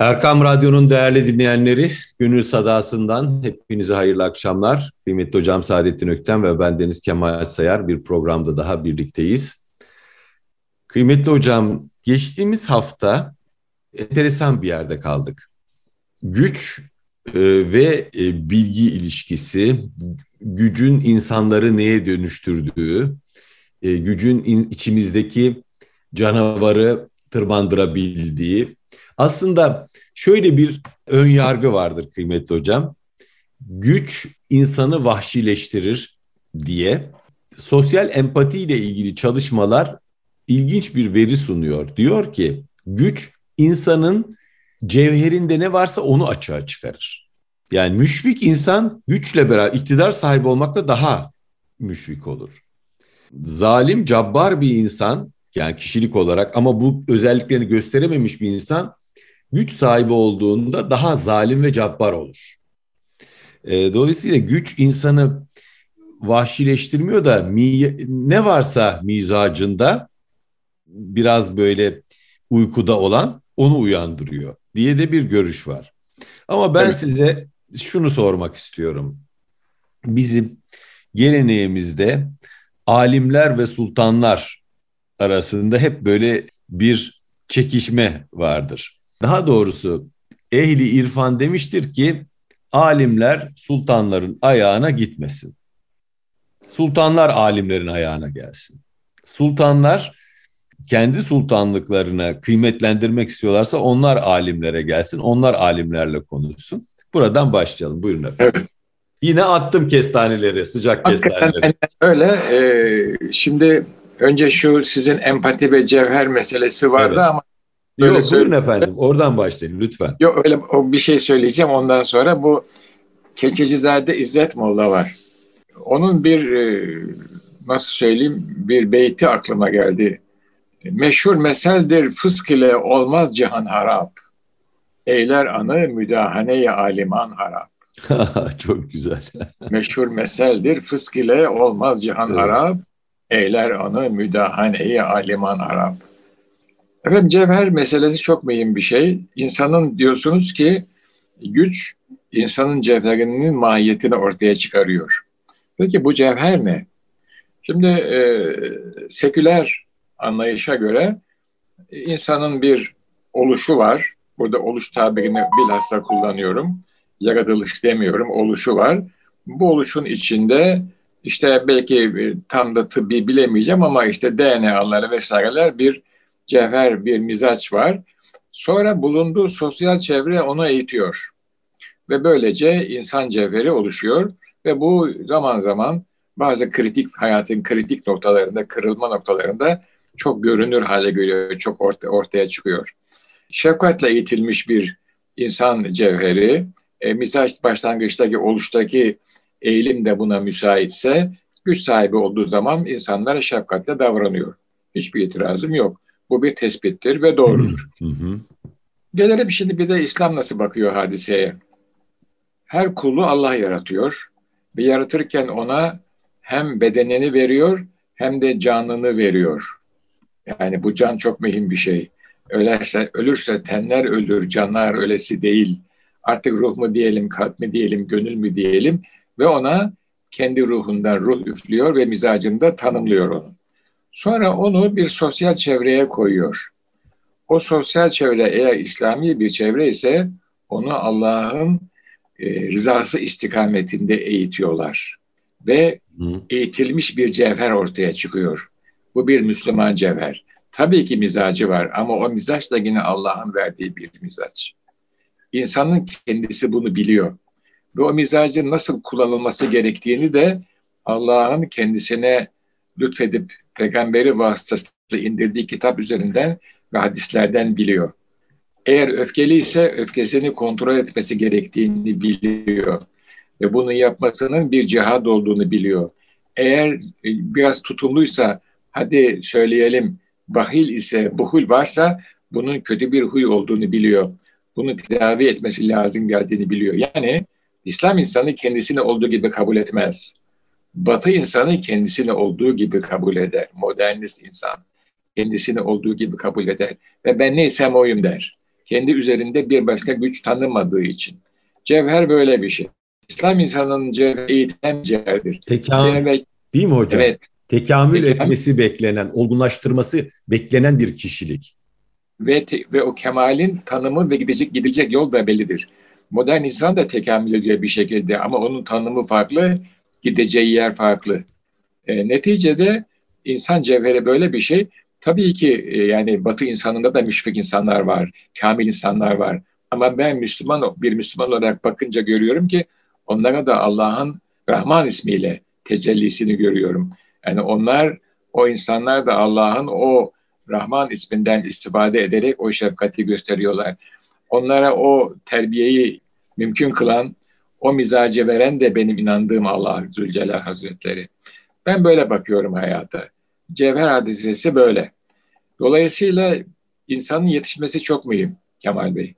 Erkam Radyo'nun değerli dinleyenleri, Gönül Sadası'ndan hepinize hayırlı akşamlar. Kıymetli Hocam Saadettin Ökten ve ben Deniz Kemal Sayar bir programda daha birlikteyiz. Kıymetli Hocam, geçtiğimiz hafta enteresan bir yerde kaldık. Güç e, ve e, bilgi ilişkisi, gücün insanları neye dönüştürdüğü, e, gücün içimizdeki canavarı tırmandırabildiği, aslında şöyle bir ön yargı vardır kıymetli hocam. Güç insanı vahşileştirir diye sosyal empati ile ilgili çalışmalar ilginç bir veri sunuyor. Diyor ki güç insanın cevherinde ne varsa onu açığa çıkarır. Yani müşfik insan güçle beraber iktidar sahibi olmakta daha müşfik olur. Zalim, cabbar bir insan yani kişilik olarak ama bu özelliklerini gösterememiş bir insan güç sahibi olduğunda daha zalim ve cabbar olur. E, dolayısıyla güç insanı vahşileştirmiyor da mi, ne varsa mizacında biraz böyle uykuda olan onu uyandırıyor diye de bir görüş var. Ama ben evet. size şunu sormak istiyorum. Bizim geleneğimizde alimler ve sultanlar arasında hep böyle bir çekişme vardır. Daha doğrusu ehli irfan demiştir ki alimler sultanların ayağına gitmesin. Sultanlar alimlerin ayağına gelsin. Sultanlar kendi sultanlıklarına kıymetlendirmek istiyorlarsa onlar alimlere gelsin. Onlar alimlerle konuşsun. Buradan başlayalım. Buyurun efendim. Evet. Yine attım kestaneleri, sıcak Hakikaten kestaneleri. Öyle. Ee, şimdi önce şu sizin empati ve cevher meselesi vardı evet. ama Böyle Yok buyurun efendim oradan başlayın lütfen. Yok öyle bir şey söyleyeceğim ondan sonra bu Keçecizade İzzet Molla var. Onun bir e, nasıl söyleyeyim bir beyti aklıma geldi. Meşhur meseldir fısk ile olmaz cihan harap. Eyler anı müdahane-i aliman harap. Çok güzel. Meşhur meseldir fısk ile olmaz cihan evet. harap. Eyler anı müdahane-i aliman harap. Efendim cevher meselesi çok mühim bir şey. İnsanın diyorsunuz ki güç insanın cevherinin mahiyetini ortaya çıkarıyor. Peki bu cevher ne? Şimdi e, seküler anlayışa göre insanın bir oluşu var. Burada oluş tabirini bilhassa kullanıyorum. Yaratılış demiyorum, oluşu var. Bu oluşun içinde işte belki tam da tıbbi bilemeyeceğim ama işte DNA'ları vesaireler bir cevher bir mizaç var. Sonra bulunduğu sosyal çevre onu eğitiyor. Ve böylece insan cevheri oluşuyor. Ve bu zaman zaman bazı kritik hayatın kritik noktalarında, kırılma noktalarında çok görünür hale geliyor, çok orta, ortaya çıkıyor. Şefkatle eğitilmiş bir insan cevheri, e, mizaç başlangıçtaki oluştaki eğilim de buna müsaitse, güç sahibi olduğu zaman insanlara şefkatle davranıyor. Hiçbir itirazım yok. Bu bir tespittir ve doğrudur. Hı hı. Gelelim şimdi bir de İslam nasıl bakıyor hadiseye. Her kulu Allah yaratıyor ve yaratırken ona hem bedenini veriyor hem de canını veriyor. Yani bu can çok mühim bir şey. Ölerse, ölürse tenler ölür, canlar ölesi değil. Artık ruh mu diyelim, kalp mi diyelim, gönül mü diyelim ve ona kendi ruhundan ruh üflüyor ve mizacında tanımlıyor onu. Sonra onu bir sosyal çevreye koyuyor. O sosyal çevre eğer İslami bir çevre ise onu Allah'ın e, rızası istikametinde eğitiyorlar. Ve Hı. eğitilmiş bir cevher ortaya çıkıyor. Bu bir Müslüman cevher. Tabii ki mizacı var ama o mizaç da yine Allah'ın verdiği bir mizaç. İnsanın kendisi bunu biliyor. Ve o mizacın nasıl kullanılması gerektiğini de Allah'ın kendisine lütfedip peygamberi vasıtasıyla indirdiği kitap üzerinden ve hadislerden biliyor. Eğer öfkeli ise öfkesini kontrol etmesi gerektiğini biliyor ve bunu yapmasının bir cihad olduğunu biliyor. Eğer e, biraz tutumluysa hadi söyleyelim bahil ise buhul varsa bunun kötü bir huy olduğunu biliyor. Bunu tedavi etmesi lazım geldiğini biliyor. Yani İslam insanı kendisini olduğu gibi kabul etmez. Batı insanı kendisini olduğu gibi kabul eder. Modernist insan kendisini olduğu gibi kabul eder. Ve ben neysem oyum der. Kendi üzerinde bir başka güç tanımadığı için. Cevher böyle bir şey. İslam insanının cevheri eğitilen cevherdir. Tekamül Demek, değil mi hocam? Evet. Tekamül Tekamül, etmesi beklenen, olgunlaştırması beklenen bir kişilik. Ve, te, ve o kemalin tanımı ve gidecek gidilecek yol da bellidir. Modern insan da tekamül ediyor bir şekilde ama onun tanımı farklı, gideceği yer farklı. E, neticede insan cevheri böyle bir şey. Tabii ki e, yani Batı insanında da müşfik insanlar var, kamil insanlar var. Ama ben Müslüman bir Müslüman olarak bakınca görüyorum ki onlara da Allah'ın Rahman ismiyle tecellisini görüyorum. Yani onlar, o insanlar da Allah'ın o Rahman isminden istifade ederek o şefkati gösteriyorlar. Onlara o terbiyeyi mümkün kılan, o mizacı veren de benim inandığım Allah Zülcelal Hazretleri. Ben böyle bakıyorum hayata. Cevher hadisesi böyle. Dolayısıyla insanın yetişmesi çok mühim Kemal Bey.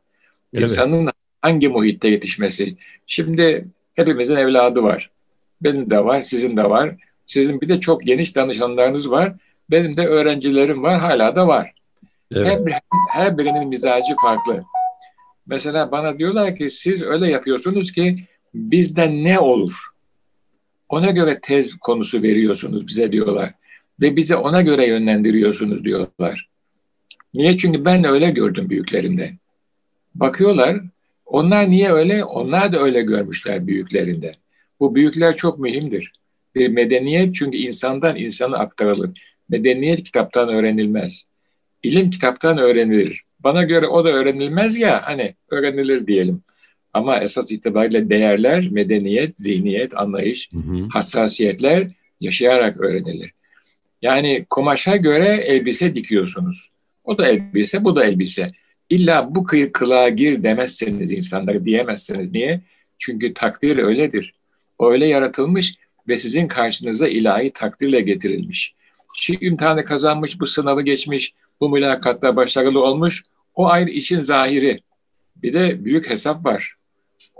Evet. İnsanın hangi muhitte yetişmesi. Şimdi hepimizin evladı var. Benim de var, sizin de var. Sizin bir de çok geniş danışanlarınız var. Benim de öğrencilerim var, hala da var. Evet. Her, her birinin mizacı farklı. Mesela bana diyorlar ki siz öyle yapıyorsunuz ki bizden ne olur? Ona göre tez konusu veriyorsunuz bize diyorlar. Ve bize ona göre yönlendiriyorsunuz diyorlar. Niye? Çünkü ben öyle gördüm büyüklerimden. Bakıyorlar, onlar niye öyle? Onlar da öyle görmüşler büyüklerinde. Bu büyükler çok mühimdir. Bir medeniyet çünkü insandan insana aktarılır. Medeniyet kitaptan öğrenilmez. İlim kitaptan öğrenilir. Bana göre o da öğrenilmez ya hani öğrenilir diyelim. Ama esas itibariyle değerler, medeniyet, zihniyet, anlayış, hı hı. hassasiyetler yaşayarak öğrenilir. Yani kumaşa göre elbise dikiyorsunuz. O da elbise, bu da elbise. İlla bu kıyı kılığa gir demezseniz insanları diyemezsiniz. Niye? Çünkü takdir öyledir. O öyle yaratılmış ve sizin karşınıza ilahi takdirle getirilmiş. Şu imtihanı kazanmış, bu sınavı geçmiş, bu mülakatta başarılı olmuş. O ayrı işin zahiri. Bir de büyük hesap var.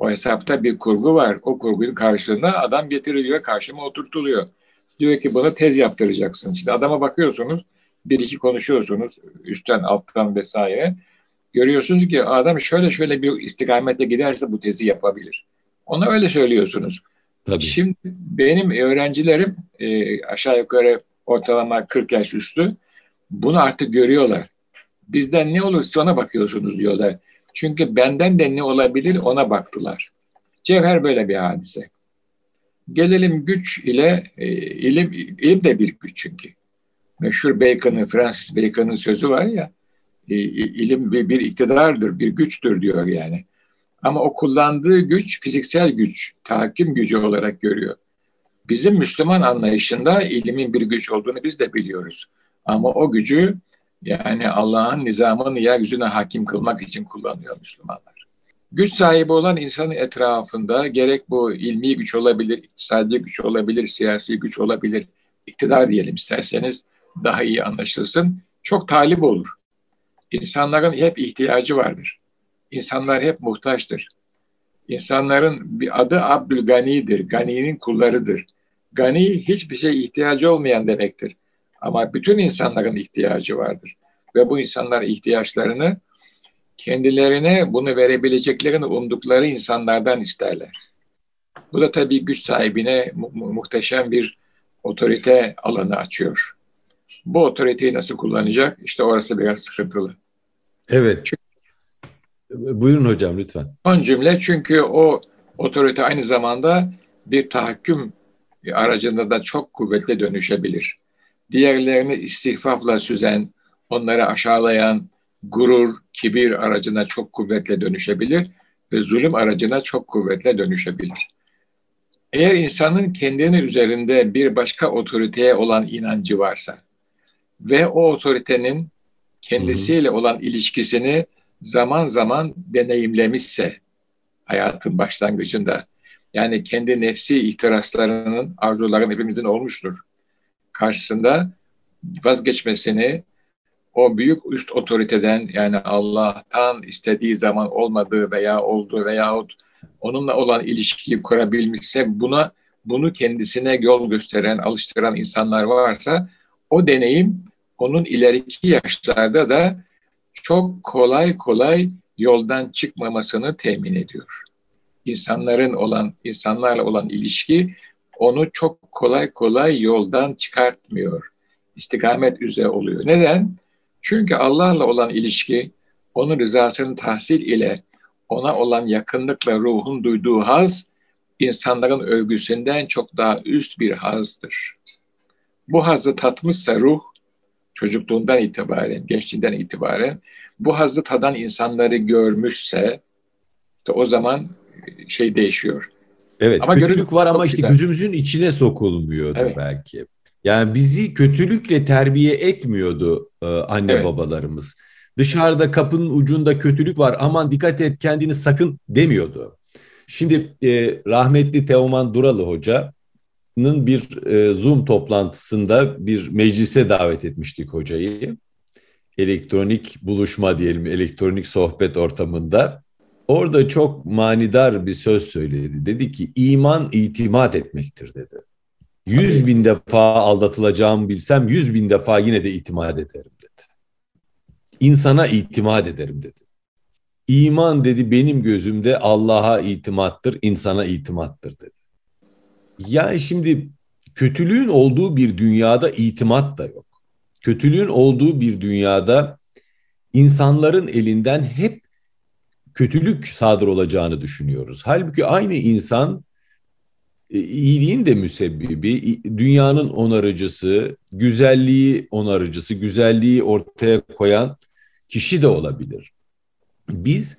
O hesapta bir kurgu var. O kurgunun karşılığında adam getiriliyor, karşıma oturtuluyor. Diyor ki bunu tez yaptıracaksın. Şimdi adama bakıyorsunuz, bir iki konuşuyorsunuz, üstten, alttan vesaire. Görüyorsunuz ki adam şöyle şöyle bir istikamette giderse bu tezi yapabilir. Ona öyle söylüyorsunuz. Tabii. Şimdi benim öğrencilerim e, aşağı yukarı ortalama 40 yaş üstü bunu artık görüyorlar. Bizden ne olur ona bakıyorsunuz diyorlar. Çünkü benden de ne olabilir ona baktılar. Cevher böyle bir hadise. Gelelim güç ile e, ilim, ilim de bir güç çünkü. Meşhur Bacon'ın, Francis Bacon'ın sözü var ya, e, ilim bir, bir iktidardır, bir güçtür diyor yani. Ama o kullandığı güç fiziksel güç, tahakküm gücü olarak görüyor. Bizim Müslüman anlayışında ilimin bir güç olduğunu biz de biliyoruz. Ama o gücü yani Allah'ın nizamını yeryüzüne hakim kılmak için kullanıyor Müslümanlar. Güç sahibi olan insanın etrafında gerek bu ilmi güç olabilir, iktisadi güç olabilir, siyasi güç olabilir, iktidar diyelim isterseniz daha iyi anlaşılsın. Çok talip olur. İnsanların hep ihtiyacı vardır. İnsanlar hep muhtaçtır. İnsanların bir adı Abdülgani'dir. Gani'nin kullarıdır. Gani hiçbir şey ihtiyacı olmayan demektir. Ama bütün insanların ihtiyacı vardır. Ve bu insanlar ihtiyaçlarını kendilerine bunu verebileceklerini umdukları insanlardan isterler. Bu da tabii güç sahibine mu- muhteşem bir otorite alanı açıyor. Bu otoriteyi nasıl kullanacak? İşte orası biraz sıkıntılı. Evet. Çünkü, Buyurun hocam lütfen. Son cümle çünkü o otorite aynı zamanda bir tahakküm aracında da çok kuvvetli dönüşebilir. Diğerlerini istihfafla süzen, onları aşağılayan, gurur, kibir aracına çok kuvvetle dönüşebilir ve zulüm aracına çok kuvvetle dönüşebilir. Eğer insanın kendini üzerinde bir başka otoriteye olan inancı varsa ve o otoritenin kendisiyle olan ilişkisini zaman zaman deneyimlemişse hayatın başlangıcında yani kendi nefsi ihtiraslarının, arzuların hepimizin olmuştur. Karşısında vazgeçmesini o büyük üst otoriteden yani Allah'tan istediği zaman olmadığı veya oldu veyahut onunla olan ilişkiyi kurabilmişse buna bunu kendisine yol gösteren, alıştıran insanlar varsa o deneyim onun ileriki yaşlarda da çok kolay kolay yoldan çıkmamasını temin ediyor. İnsanların olan insanlarla olan ilişki onu çok kolay kolay yoldan çıkartmıyor. İstikamet üzere oluyor. Neden? Çünkü Allah'la olan ilişki onun rızasını tahsil ile ona olan yakınlıkla ruhun duyduğu haz insanların övgüsünden çok daha üst bir hazdır. Bu hazı tatmışsa ruh çocukluğundan itibaren, gençliğinden itibaren bu hazı tadan insanları görmüşse işte o zaman şey değişiyor. Evet, ama kötülük var ama işte güzel. gözümüzün içine sokulmuyordu evet. belki. Yani bizi kötülükle terbiye etmiyordu e, anne evet. babalarımız. Dışarıda kapının ucunda kötülük var aman dikkat et kendini sakın demiyordu. Şimdi e, rahmetli Teoman Duralı Hoca'nın bir e, Zoom toplantısında bir meclise davet etmiştik hocayı. Elektronik buluşma diyelim, elektronik sohbet ortamında. Orada çok manidar bir söz söyledi. Dedi ki iman itimat etmektir dedi. Yüz bin defa aldatılacağımı bilsem yüz bin defa yine de itimat ederim dedi. İnsana itimat ederim dedi. İman dedi benim gözümde Allah'a itimattır, insana itimattır dedi. Yani şimdi kötülüğün olduğu bir dünyada itimat da yok. Kötülüğün olduğu bir dünyada insanların elinden hep kötülük sadır olacağını düşünüyoruz. Halbuki aynı insan e, iyiliğin de müsebbibi, dünyanın onarıcısı, güzelliği onarıcısı, güzelliği ortaya koyan kişi de olabilir. Biz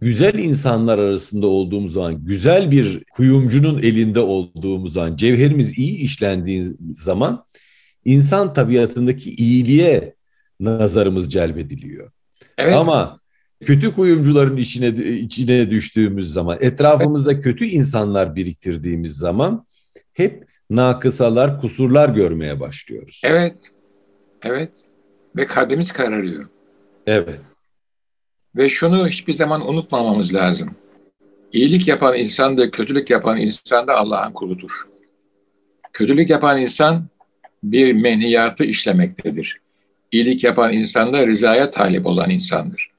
güzel insanlar arasında olduğumuz zaman, güzel bir kuyumcunun elinde olduğumuz zaman, cevherimiz iyi işlendiği zaman insan tabiatındaki iyiliğe nazarımız celbediliyor. Evet. Ama kötü kuyumcuların içine içine düştüğümüz zaman, etrafımızda kötü insanlar biriktirdiğimiz zaman hep nakısalar, kusurlar görmeye başlıyoruz. Evet. Evet. Ve kalbimiz kararıyor. Evet. Ve şunu hiçbir zaman unutmamamız lazım. İyilik yapan insan da kötülük yapan insan da Allah'ın kuludur. Kötülük yapan insan bir menhiyatı işlemektedir. İyilik yapan insan da rızaya talip olan insandır.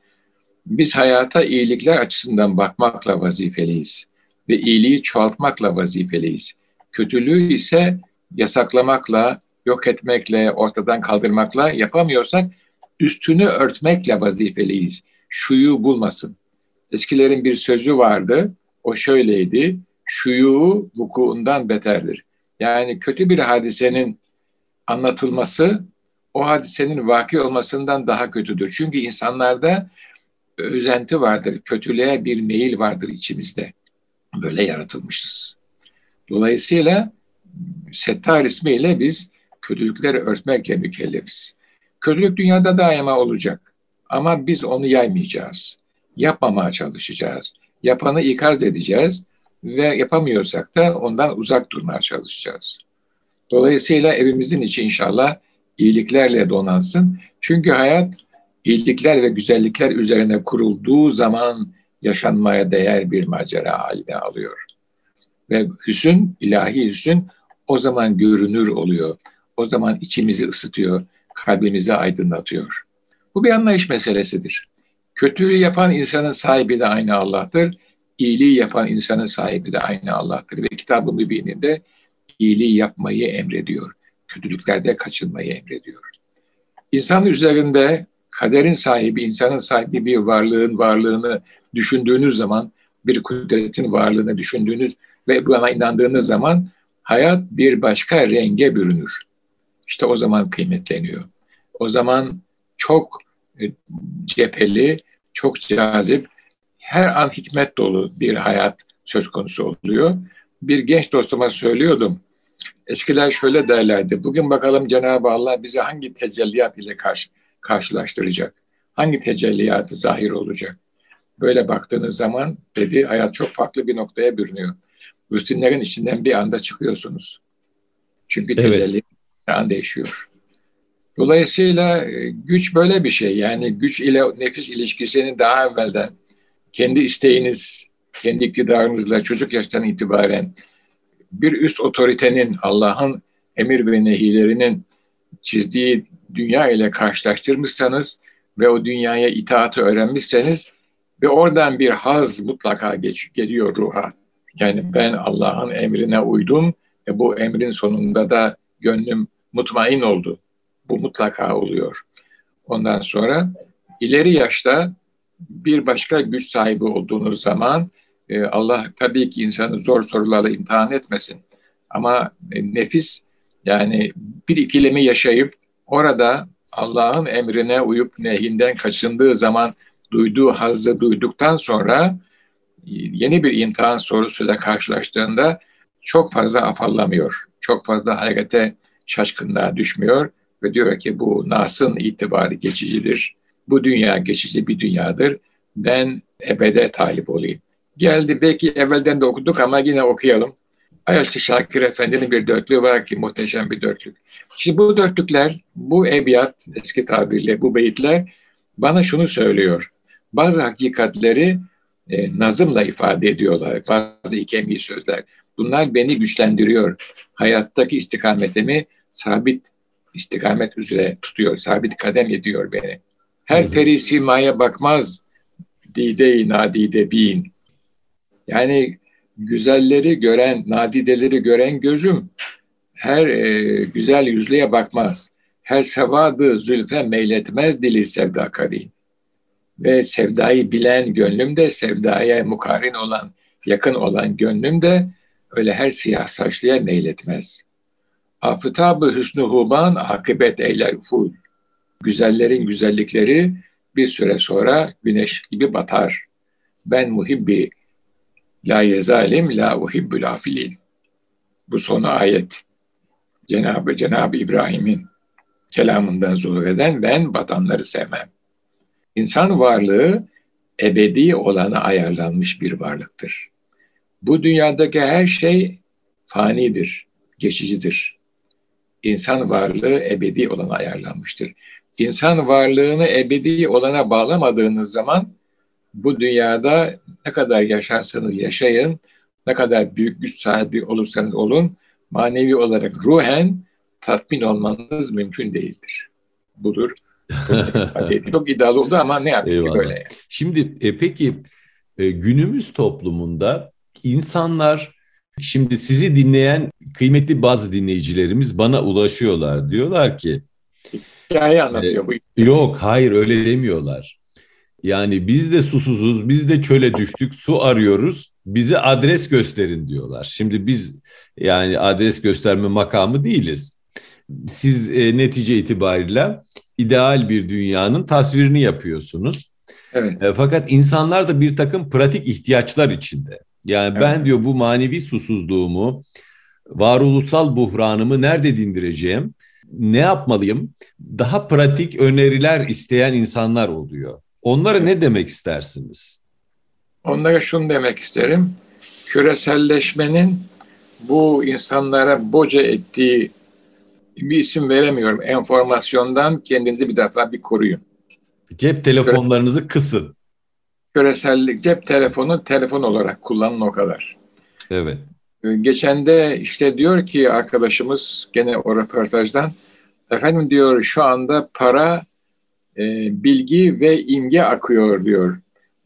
Biz hayata iyilikler açısından bakmakla vazifeliyiz ve iyiliği çoğaltmakla vazifeliyiz. Kötülüğü ise yasaklamakla, yok etmekle, ortadan kaldırmakla yapamıyorsak üstünü örtmekle vazifeliyiz şuyu bulmasın. Eskilerin bir sözü vardı. O şöyleydi. Şuyu vukuundan beterdir. Yani kötü bir hadisenin anlatılması o hadisenin vaki olmasından daha kötüdür. Çünkü insanlarda özenti vardır, kötülüğe bir meyil vardır içimizde. Böyle yaratılmışız. Dolayısıyla Settar ismiyle biz kötülükleri örtmekle mükellefiz. Kötülük dünyada daima olacak. Ama biz onu yaymayacağız. Yapmamaya çalışacağız. Yapanı ikaz edeceğiz ve yapamıyorsak da ondan uzak durmaya çalışacağız. Dolayısıyla evimizin içi inşallah iyiliklerle donansın. Çünkü hayat iyilikler ve güzellikler üzerine kurulduğu zaman yaşanmaya değer bir macera haline alıyor. Ve hüsün, ilahi hüsün o zaman görünür oluyor. O zaman içimizi ısıtıyor, kalbimizi aydınlatıyor. Bu bir anlayış meselesidir. Kötülüğü yapan insanın sahibi de aynı Allah'tır. İyiliği yapan insanın sahibi de aynı Allah'tır. Ve kitabın mübininde iyiliği yapmayı emrediyor. Kötülüklerde kaçınmayı emrediyor. İnsan üzerinde kaderin sahibi, insanın sahibi bir varlığın varlığını düşündüğünüz zaman, bir kudretin varlığını düşündüğünüz ve buna inandığınız zaman hayat bir başka renge bürünür. İşte o zaman kıymetleniyor. O zaman çok e, cepheli, çok cazip, her an hikmet dolu bir hayat söz konusu oluyor. Bir genç dostuma söylüyordum. Eskiler şöyle derlerdi. Bugün bakalım Cenab-ı Allah bizi hangi tecelliyat ile karşı, karşılaştıracak? Hangi tecelliyatı zahir olacak? Böyle baktığınız zaman dedi hayat çok farklı bir noktaya bürünüyor. Rutinlerin içinden bir anda çıkıyorsunuz. Çünkü tecelli evet. an değişiyor. Dolayısıyla e, güç böyle bir şey. Yani güç ile nefis ilişkisinin daha evvelden kendi isteğiniz, kendi iktidarınızla çocuk yaştan itibaren bir üst otoritenin, Allah'ın emir ve nehilerinin çizdiği dünya ile karşılaştırmışsanız ve o dünyaya itaatı öğrenmişseniz Ve oradan bir haz mutlaka geç, geliyor ruha. Yani ben Allah'ın emrine uydum ve bu emrin sonunda da gönlüm mutmain oldu. Bu mutlaka oluyor. Ondan sonra ileri yaşta bir başka güç sahibi olduğunuz zaman e, Allah tabii ki insanı zor sorularla imtihan etmesin. Ama e, nefis yani bir ikilemi yaşayıp orada Allah'ın emrine uyup nehinden kaçındığı zaman duyduğu hazzı duyduktan sonra yeni bir imtihan sorusuyla karşılaştığında çok fazla afallamıyor. Çok fazla harekete şaşkınlığa düşmüyor ve diyor ki bu Nas'ın itibarı geçicidir. Bu dünya geçici bir dünyadır. Ben ebede talip olayım. Geldi belki evvelden de okuduk ama yine okuyalım. Ayaşlı Şakir Efendi'nin bir dörtlüğü var ki muhteşem bir dörtlük. Şimdi bu dörtlükler, bu ebiyat, eski tabirle bu beyitler bana şunu söylüyor. Bazı hakikatleri e, nazımla ifade ediyorlar. Bazı ikemi sözler. Bunlar beni güçlendiriyor. Hayattaki istikametimi sabit istikamet üzere tutuyor. Sabit kadem ediyor beni. Her peri simaya bakmaz dide-i nadide bin. Yani güzelleri gören, nadideleri gören gözüm her e, güzel yüzlüye bakmaz. Her sevadı zülfe meyletmez dili sevda karin. Ve sevdayı bilen gönlüm de sevdaya mukarin olan, yakın olan gönlüm de öyle her siyah saçlıya meyletmez. Afıtabı hüsnü huban akıbet eyler ful. Güzellerin güzellikleri bir süre sonra güneş gibi batar. Ben muhibbi la yezalim la uhibbül afilin. Bu son ayet. Cenab-ı Cenab İbrahim'in kelamından zuhur eden ben batanları sevmem. İnsan varlığı ebedi olana ayarlanmış bir varlıktır. Bu dünyadaki her şey fanidir, geçicidir. İnsan varlığı ebedi olana ayarlanmıştır. İnsan varlığını ebedi olana bağlamadığınız zaman bu dünyada ne kadar yaşarsanız yaşayın, ne kadar büyük güç sahibi olursanız olun, manevi olarak ruhen tatmin olmanız mümkün değildir. Budur. Çok iddialı oldu ama ne yapayım böyle. Yani. Şimdi e, peki e, günümüz toplumunda insanlar şimdi sizi dinleyen kıymetli bazı dinleyicilerimiz bana ulaşıyorlar. Diyorlar ki hikaye anlatıyor bu. E, yok hayır öyle demiyorlar. Yani biz de susuzuz, biz de çöle düştük, su arıyoruz. Bize adres gösterin diyorlar. Şimdi biz yani adres gösterme makamı değiliz. Siz e, netice itibariyle ideal bir dünyanın tasvirini yapıyorsunuz. Evet. E, fakat insanlar da bir takım pratik ihtiyaçlar içinde. Yani evet. ben diyor bu manevi susuzluğumu, varoluşsal buhranımı nerede dindireceğim? Ne yapmalıyım? Daha pratik öneriler isteyen insanlar oluyor. Onlara ne demek istersiniz? Onlara şunu demek isterim. Küreselleşmenin bu insanlara boca ettiği bir isim veremiyorum. Enformasyondan kendinizi bir defa bir koruyun. Cep telefonlarınızı kısın. Küresellik, cep telefonu telefon olarak kullanın o kadar. Evet. Geçen de işte diyor ki arkadaşımız gene o röportajdan efendim diyor şu anda para e, bilgi ve imge akıyor diyor.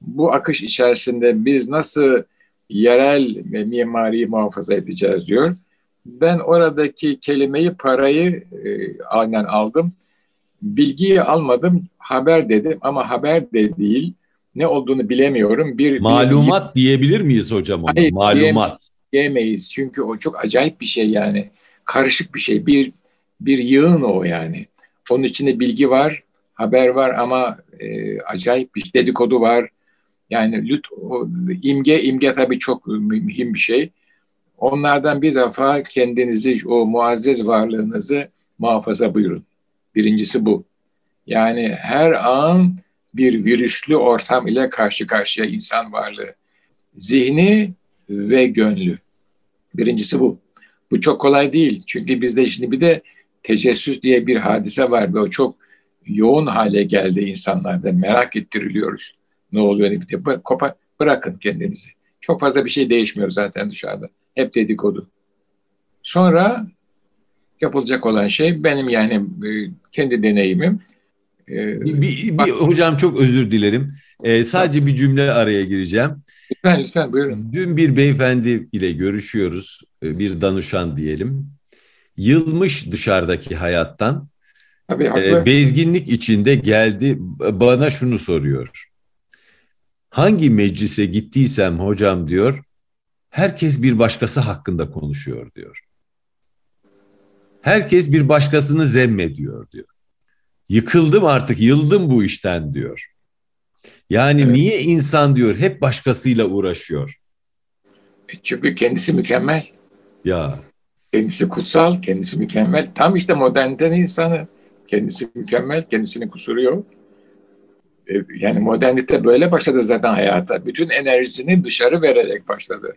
Bu akış içerisinde biz nasıl yerel ve mimari muhafaza edeceğiz diyor. Ben oradaki kelimeyi parayı e, aynen aldım. Bilgiyi almadım, haber dedim ama haber de değil. Ne olduğunu bilemiyorum. Bir malumat bir, diyebilir miyiz hocam ona? Hayır, malumat. Diyemeyiz. Çünkü o çok acayip bir şey yani. Karışık bir şey. Bir bir yığın o yani. Onun içinde bilgi var, haber var ama e, acayip bir dedikodu var. Yani lüt, o, imge, imge tabii çok mühim bir şey. Onlardan bir defa kendinizi, o muazzez varlığınızı muhafaza buyurun. Birincisi bu. Yani her an bir virüslü ortam ile karşı karşıya insan varlığı. Zihni ve gönlü. Birincisi bu. Bu çok kolay değil. Çünkü bizde şimdi bir de tecessüs diye bir hadise var ve o çok yoğun hale geldi insanlarda. Merak ettiriliyoruz. Ne oluyor ne bitiyor. Kopa, bırakın kendinizi. Çok fazla bir şey değişmiyor zaten dışarıda. Hep dedikodu. Sonra yapılacak olan şey benim yani e, kendi deneyimim. E, bir, bir, bir, hocam çok özür dilerim. Ee, sadece bir cümle araya gireceğim. Lütfen lütfen buyurun. Dün bir beyefendi ile görüşüyoruz. E, bir danışan diyelim. Yılmış dışarıdaki hayattan. Tabii, e, bezginlik içinde geldi bana şunu soruyor. Hangi meclise gittiysem hocam diyor, herkes bir başkası hakkında konuşuyor diyor. Herkes bir başkasını zemmediyor diyor. Yıkıldım artık, yıldım bu işten diyor. Yani evet. niye insan diyor hep başkasıyla uğraşıyor? E, çünkü kendisi mükemmel. Ya. Kendisi kutsal, kendisi mükemmel. Tam işte modernitenin insanı. Kendisi mükemmel, kendisinin kusuru yok. E, yani modernite böyle başladı zaten hayata. Bütün enerjisini dışarı vererek başladı.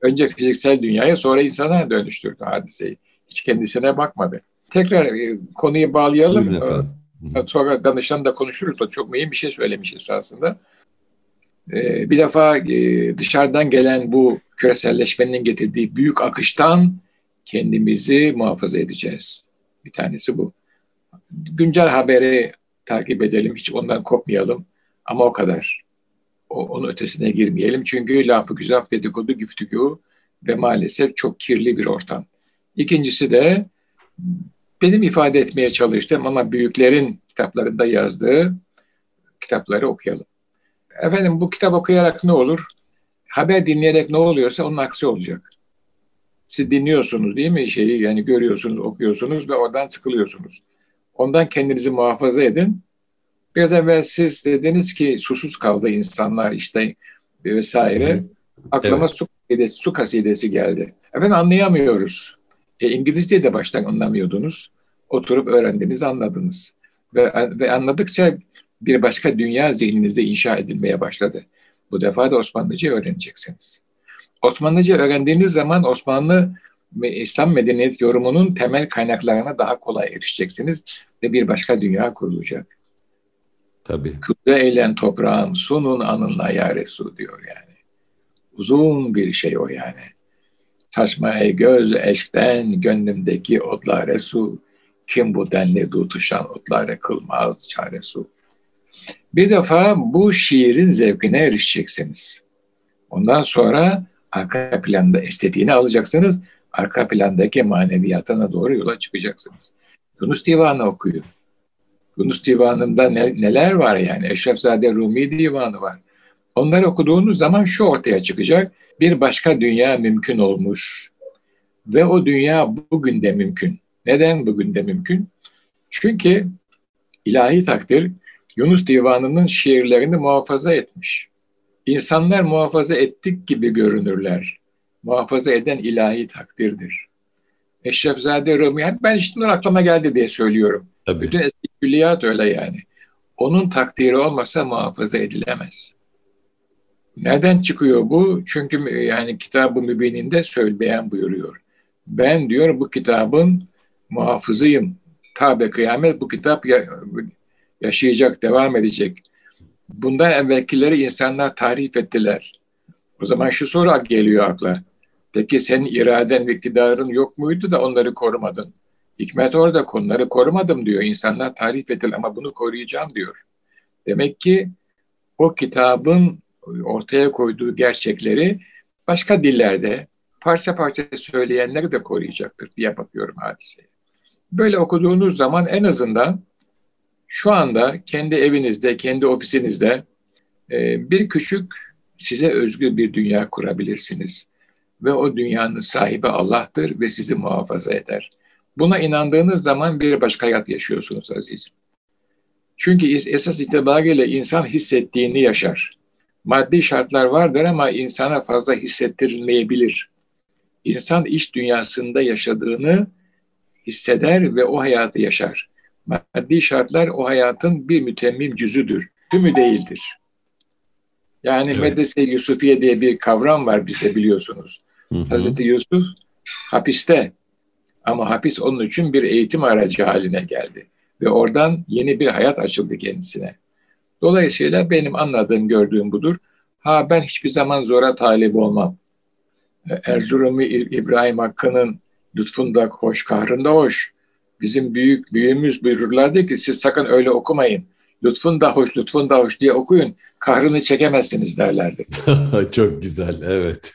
Önce fiziksel dünyaya sonra insana dönüştürdü hadiseyi. Hiç kendisine bakmadı. Tekrar e, konuyu bağlayalım. Sonra danışan da konuşuruz. O çok mühim bir şey söylemiş esasında. Ee, bir defa e, dışarıdan gelen bu küreselleşmenin getirdiği büyük akıştan kendimizi muhafaza edeceğiz. Bir tanesi bu. Güncel haberi takip edelim, hiç ondan kopmayalım. Ama o kadar. O, onun ötesine girmeyelim. Çünkü lafı güzel dedikodu güftügü ve maalesef çok kirli bir ortam. İkincisi de benim ifade etmeye çalıştığım ama büyüklerin kitaplarında yazdığı kitapları okuyalım. Efendim bu kitap okuyarak ne olur? Haber dinleyerek ne oluyorsa onun aksi olacak. Siz dinliyorsunuz değil mi şeyi yani görüyorsunuz, okuyorsunuz ve oradan sıkılıyorsunuz. Ondan kendinizi muhafaza edin. Biraz evvel siz dediniz ki susuz kaldı insanlar işte vesaire. Aklıma evet. su, kasidesi, su kasidesi geldi. Efendim anlayamıyoruz. E, İngilizce de baştan anlamıyordunuz. Oturup öğrendiniz, anladınız. Ve, ve anladıkça bir başka dünya zihninizde inşa edilmeye başladı. Bu defa da Osmanlıca öğreneceksiniz. Osmanlıca öğrendiğiniz zaman Osmanlı ve İslam medeniyet yorumunun temel kaynaklarına daha kolay erişeceksiniz ve bir başka dünya kurulacak. Tabii. Kudre eğlen toprağım, sunun anınla ya Resul diyor yani. Uzun bir şey o yani. Saçmaya göz eşkten gönlümdeki otlar Resul. Kim bu denli tutuşan otlara kılmaz çaresi. Bir defa bu şiirin zevkine erişeceksiniz. Ondan sonra arka planda estetiğini alacaksınız. Arka plandaki maneviyatına doğru yola çıkacaksınız. Yunus Divanı okuyun. Yunus Divanı'nda ne, neler var yani? Eşrefzade Rumi Divanı var. Onları okuduğunuz zaman şu ortaya çıkacak. Bir başka dünya mümkün olmuş. Ve o dünya bugün de mümkün. Neden bugün de mümkün? Çünkü ilahi takdir Yunus Divanı'nın şiirlerini muhafaza etmiş. İnsanlar muhafaza ettik gibi görünürler. Muhafaza eden ilahi takdirdir. Eşrefzade Rumi, ben işte aklıma geldi diye söylüyorum. Tabii. Bütün eski külliyat öyle yani. Onun takdiri olmasa muhafaza edilemez. Nereden çıkıyor bu? Çünkü yani kitabı mübininde söyleyen buyuruyor. Ben diyor bu kitabın muhafızıyım. Tabi kıyamet bu kitap yaşayacak, devam edecek. Bundan evvelkileri insanlar tarif ettiler. O zaman şu soru geliyor akla. Peki senin iraden ve iktidarın yok muydu da onları korumadın? Hikmet orada konuları korumadım diyor. İnsanlar tarif ettiler ama bunu koruyacağım diyor. Demek ki o kitabın ortaya koyduğu gerçekleri başka dillerde parça parça söyleyenleri de koruyacaktır diye bakıyorum hadiseye. Böyle okuduğunuz zaman en azından şu anda kendi evinizde, kendi ofisinizde e, bir küçük size özgü bir dünya kurabilirsiniz. Ve o dünyanın sahibi Allah'tır ve sizi muhafaza eder. Buna inandığınız zaman bir başka hayat yaşıyorsunuz azizim. Çünkü esas itibariyle insan hissettiğini yaşar. Maddi şartlar vardır ama insana fazla hissettirilmeyebilir. İnsan iş dünyasında yaşadığını hisseder ve o hayatı yaşar. Maddi şartlar o hayatın bir mütemmim cüzüdür. Tümü değildir. Yani evet. Medrese Yusufiye diye bir kavram var bizde biliyorsunuz. Hı hı. Hazreti Yusuf hapiste ama hapis onun için bir eğitim aracı haline geldi. Ve oradan yeni bir hayat açıldı kendisine. Dolayısıyla benim anladığım, gördüğüm budur. Ha ben hiçbir zaman zora talip olmam. Erzurumlu İbrahim Hakkı'nın lütfunda hoş, kahrında hoş. Bizim büyük büyüğümüz buyururlardı ki siz sakın öyle okumayın. Lütfun da hoş, lütfun da hoş diye okuyun. Kahrını çekemezsiniz derlerdi. Çok güzel, evet.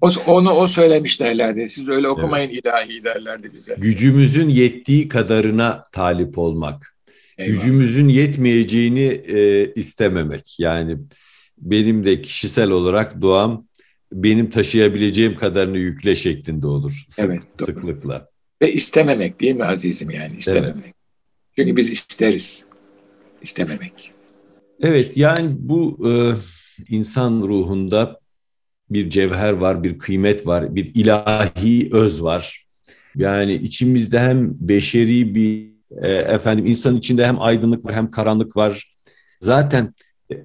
o, onu o söylemiş derlerdi. Siz öyle okumayın evet. ilahi derlerdi bize. Gücümüzün yettiği kadarına talip olmak. Eyvallah. Gücümüzün yetmeyeceğini e, istememek. Yani benim de kişisel olarak duam benim taşıyabileceğim kadarını yükle şeklinde olur. Sık, evet, doğru. sıklıkla. Ve istememek değil mi azizim yani istememek. Evet. Çünkü biz isteriz. İstememek. Evet yani bu e, insan ruhunda bir cevher var, bir kıymet var, bir ilahi öz var. Yani içimizde hem beşeri bir e, efendim insan içinde hem aydınlık var hem karanlık var. Zaten e,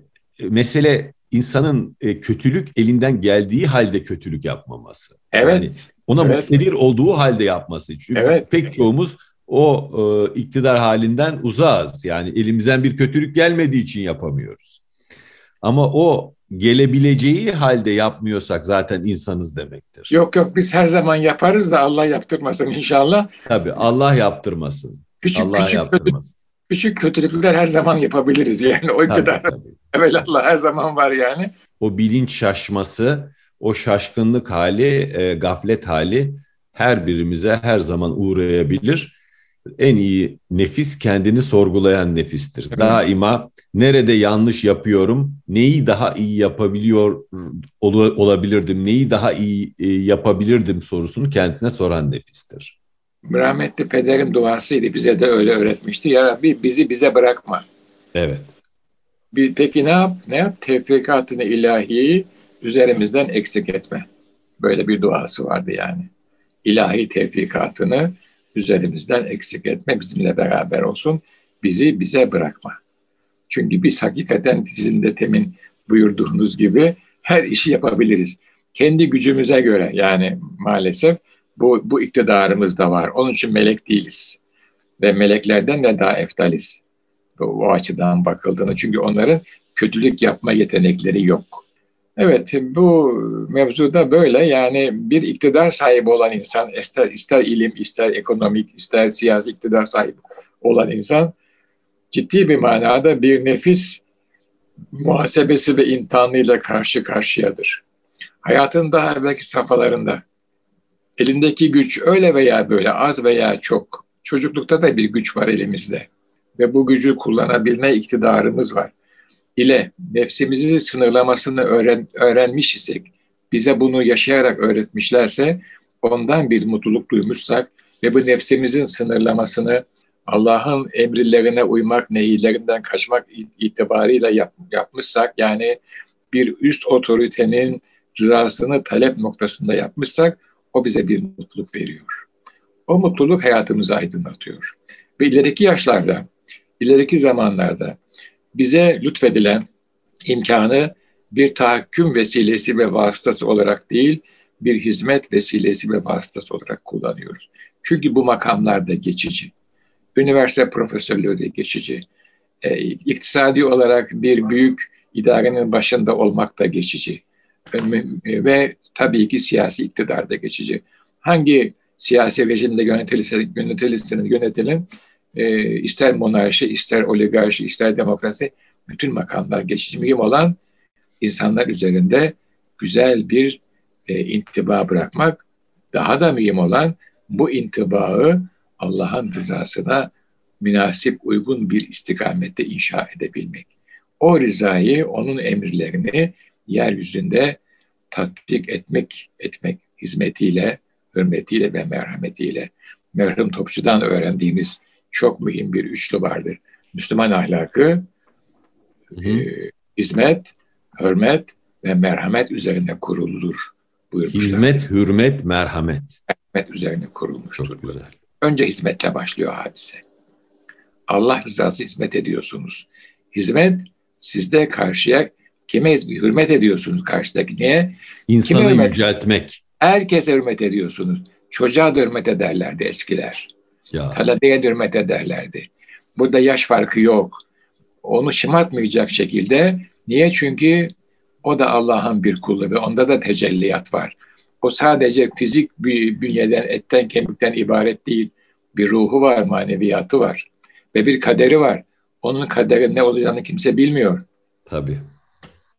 mesele insanın e, kötülük elinden geldiği halde kötülük yapmaması. Evet. Yani ona evet. muktedir olduğu halde yapması. Çünkü evet. pek çoğumuz o e, iktidar halinden uzağız. Yani elimizden bir kötülük gelmediği için yapamıyoruz. Ama o gelebileceği halde yapmıyorsak zaten insanız demektir. Yok yok biz her zaman yaparız da Allah yaptırmasın inşallah. Tabii Allah yaptırmasın. Küçük Allah küçük yaptırmasın. küçük kötülükler her zaman yapabiliriz yani o iktidar. Tabii, tabii. Evet Allah her zaman var yani. O bilinç şaşması, o şaşkınlık hali, e, gaflet hali her birimize her zaman uğrayabilir en iyi nefis kendini sorgulayan nefistir. Evet. Daima nerede yanlış yapıyorum, neyi daha iyi yapabiliyor ol, olabilirdim, neyi daha iyi e, yapabilirdim sorusunu kendisine soran nefistir. Rahmetli pederin duasıydı. Bize de öyle öğretmişti. Ya Rabbi bizi bize bırakma. Evet. Bir, peki ne yap? Ne yap? Tevfikatını ilahiyi üzerimizden eksik etme. Böyle bir duası vardı yani. İlahi tevfikatını üzerimizden eksik etme, bizimle beraber olsun. Bizi bize bırakma. Çünkü biz hakikaten sizin de temin buyurduğunuz gibi her işi yapabiliriz. Kendi gücümüze göre yani maalesef bu, bu iktidarımız da var. Onun için melek değiliz. Ve meleklerden de daha eftaliz. O, o açıdan bakıldığını. Çünkü onların kötülük yapma yetenekleri yok. Evet, bu mevzuda böyle yani bir iktidar sahibi olan insan, ister, ister ilim, ister ekonomik, ister siyasi iktidar sahibi olan insan ciddi bir manada bir nefis muhasebesi ve imtihanıyla karşı karşıyadır. Hayatın daha evvelki safhalarında elindeki güç öyle veya böyle az veya çok, çocuklukta da bir güç var elimizde ve bu gücü kullanabilme iktidarımız var ile nefsimizi sınırlamasını öğren, öğrenmiş isek, bize bunu yaşayarak öğretmişlerse, ondan bir mutluluk duymuşsak ve bu nefsimizin sınırlamasını Allah'ın emirlerine uymak, nehirlerinden kaçmak itibarıyla yap, yapmışsak, yani bir üst otoritenin rızasını talep noktasında yapmışsak, o bize bir mutluluk veriyor. O mutluluk hayatımızı aydınlatıyor. Ve ileriki yaşlarda, ileriki zamanlarda bize lütfedilen imkanı bir tahakküm vesilesi ve vasıtası olarak değil, bir hizmet vesilesi ve vasıtası olarak kullanıyoruz. Çünkü bu makamlar da geçici. Üniversite profesörlüğü de geçici. E, iktisadi olarak bir büyük idarenin başında olmak da geçici. E, ve tabii ki siyasi iktidar da geçici. Hangi siyasi rejimde yönetilirse, yönetilirse yönetilin e, ister monarşi, ister oligarşi, ister demokrasi bütün makamlar geçici. Mühim olan insanlar üzerinde güzel bir e, intiba bırakmak. Daha da mühim olan bu intibağı Allah'ın rızasına münasip, uygun bir istikamette inşa edebilmek. O rızayı, onun emirlerini yeryüzünde tatbik etmek, etmek hizmetiyle, hürmetiyle ve merhametiyle. Merhum Topçu'dan öğrendiğimiz çok mühim bir üçlü vardır. Müslüman ahlakı, hı E, hizmet, hürmet ve merhamet üzerine kurulur buyurmuşlar. Hizmet, hürmet, merhamet. Merhamet üzerine kurulmuştur. Çok güzel. Önce hizmetle başlıyor hadise. Allah rızası hizmet ediyorsunuz. Hizmet sizde karşıya kime hürmet ediyorsunuz karşıdaki niye? İnsanı hürmet? yüceltmek. Herkese hürmet ediyorsunuz. Çocuğa da hürmet ederlerdi eskiler. Ya. Talebeye hürmet ederlerdi. Burada yaş farkı yok. Onu şımartmayacak şekilde. Niye? Çünkü o da Allah'ın bir kulu ve onda da tecelliyat var. O sadece fizik bir bünyeden, etten, kemikten ibaret değil. Bir ruhu var, maneviyatı var ve bir kaderi var. Onun kaderin ne olacağını kimse bilmiyor. Tabii.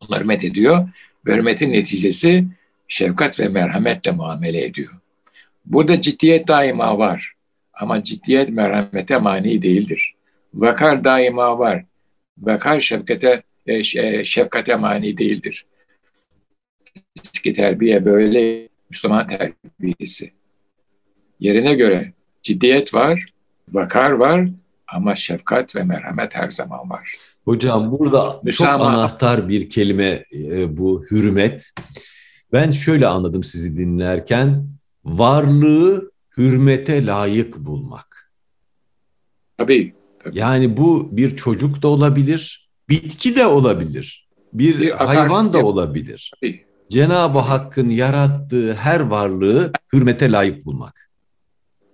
Onlar hürmet ediyor. Ve hürmetin neticesi şefkat ve merhametle muamele ediyor. Burada ciddiyet daima var. Ama ciddiyet merhamete mani değildir. Vakar daima var. Vakar şefkate e, e, şefkate mani değildir. Eski terbiye böyle Müslüman terbiyesi. Yerine göre ciddiyet var, vakar var ama şefkat ve merhamet her zaman var. Hocam burada Müslüman... çok anahtar bir kelime e, bu hürmet. Ben şöyle anladım sizi dinlerken varlığı hürmete layık bulmak. Tabii. tabii. Yani bu bir çocuk da olabilir, bitki de olabilir, bir, bir hayvan da olabilir. Tabii. Cenab-ı Hakk'ın yarattığı her varlığı hürmete layık bulmak.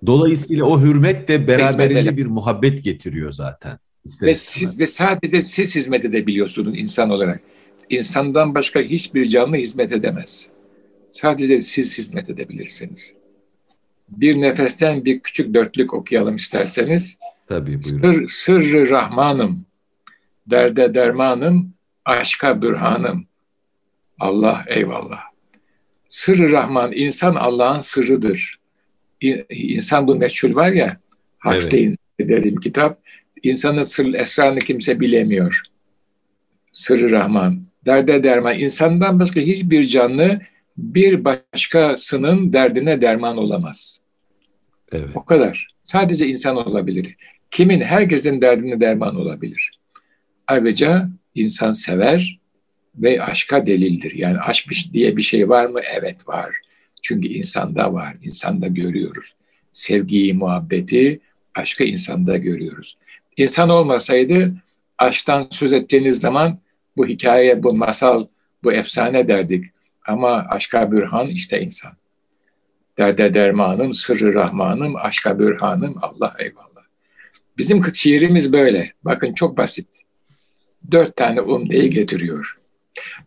Dolayısıyla o hürmet de beraberinde bir muhabbet getiriyor zaten. Ve siz ve sadece siz hizmet edebiliyorsunuz insan olarak. İnsandan başka hiçbir canlı hizmet edemez. Sadece siz hizmet edebilirsiniz. Bir nefesten bir küçük dörtlük okuyalım isterseniz. Tabii buyurun. Sır, sırrı Rahmanım, derde dermanım, aşka bürhanım. Allah eyvallah. Sırrı Rahman, insan Allah'ın sırrıdır. İnsan bu meçhul var ya, Huxley'in evet. derim kitap, insanın sır esrarını kimse bilemiyor. Sırrı Rahman, derde derman. İnsandan başka hiçbir canlı bir başkasının derdine derman olamaz. Evet. O kadar. Sadece insan olabilir. Kimin, herkesin derdine derman olabilir. Ayrıca insan sever ve aşka delildir. Yani aşk diye bir şey var mı? Evet var. Çünkü insanda var, insanda görüyoruz. Sevgiyi, muhabbeti, aşkı insanda görüyoruz. İnsan olmasaydı aşktan söz ettiğiniz zaman bu hikaye, bu masal, bu efsane derdik. Ama aşka bürhan işte insan. Derde dermanım, sırrı rahmanım, aşka bürhanım, Allah eyvallah. Bizim şiirimiz böyle. Bakın çok basit. Dört tane umdeyi getiriyor.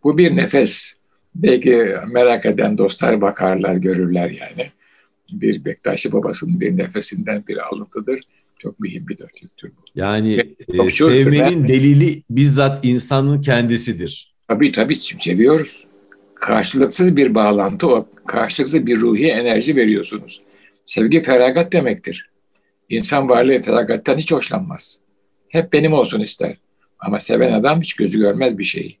Bu bir nefes. Belki merak eden dostlar bakarlar, görürler yani. Bir Bektaşi babasının bir nefesinden bir alıntıdır. Çok mühim bir dörtlüktür bu. Yani e, sevmenin ben, delili bizzat insanın kendisidir. Tabii tabii seviyoruz. Karşılıksız bir bağlantı o. Karşılıksız bir ruhi enerji veriyorsunuz. Sevgi feragat demektir. İnsan varlığı feragattan hiç hoşlanmaz. Hep benim olsun ister. Ama seven adam hiç gözü görmez bir şeyi.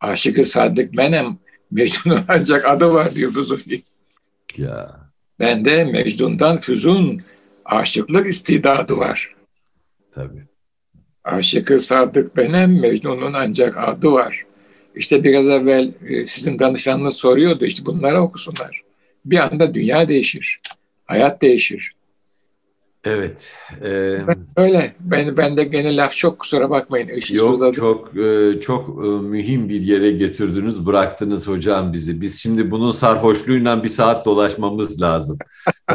Aşıkı Sadık Menem Mecnun'un ancak adı var diyor Fuzuli. Ya. Ben de Mecnun'dan Füzun aşıklık istidadı var. Tabii. Aşıkı Sadık benim, Mecnun'un ancak adı var. İşte biraz evvel e, sizin danışanınız soruyordu işte bunları okusunlar. Bir anda dünya değişir. Hayat değişir. Evet. E, ben öyle. Ben, ben de gene laf çok kusura bakmayın. Işık yok sudadım. çok e, çok e, mühim bir yere götürdünüz, bıraktınız hocam bizi. Biz şimdi bunun sarhoşluğuyla bir saat dolaşmamız lazım.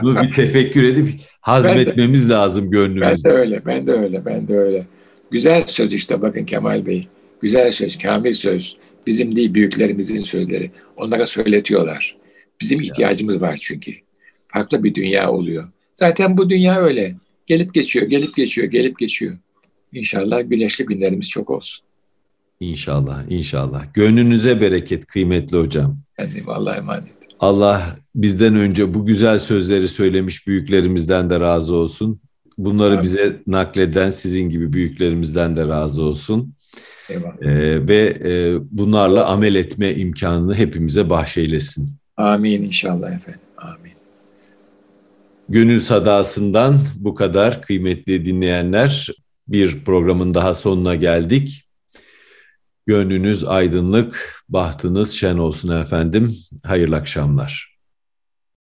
Bunu bir tefekkür edip hazmetmemiz de, lazım gönlümüzde. Ben de öyle, ben de öyle, ben de öyle. Güzel söz işte bakın Kemal Bey. Güzel söz, kamil söz. Bizim değil büyüklerimizin sözleri. Onlara söyletiyorlar. Bizim ihtiyacımız var çünkü. Farklı bir dünya oluyor. Zaten bu dünya öyle. Gelip geçiyor, gelip geçiyor, gelip geçiyor. İnşallah güneşli günlerimiz çok olsun. İnşallah, inşallah. Gönlünüze bereket kıymetli hocam. Kendim Allah'a emanet. Allah bizden önce bu güzel sözleri söylemiş büyüklerimizden de razı olsun. Bunları Amin. bize nakleden sizin gibi büyüklerimizden de razı olsun. Ee, ve e, bunlarla amel etme imkanını hepimize bahşeylesin. Amin inşallah efendim. Amin. Gönül Sadası'ndan bu kadar kıymetli dinleyenler. Bir programın daha sonuna geldik. Gönlünüz aydınlık, bahtınız şen olsun efendim. Hayırlı akşamlar.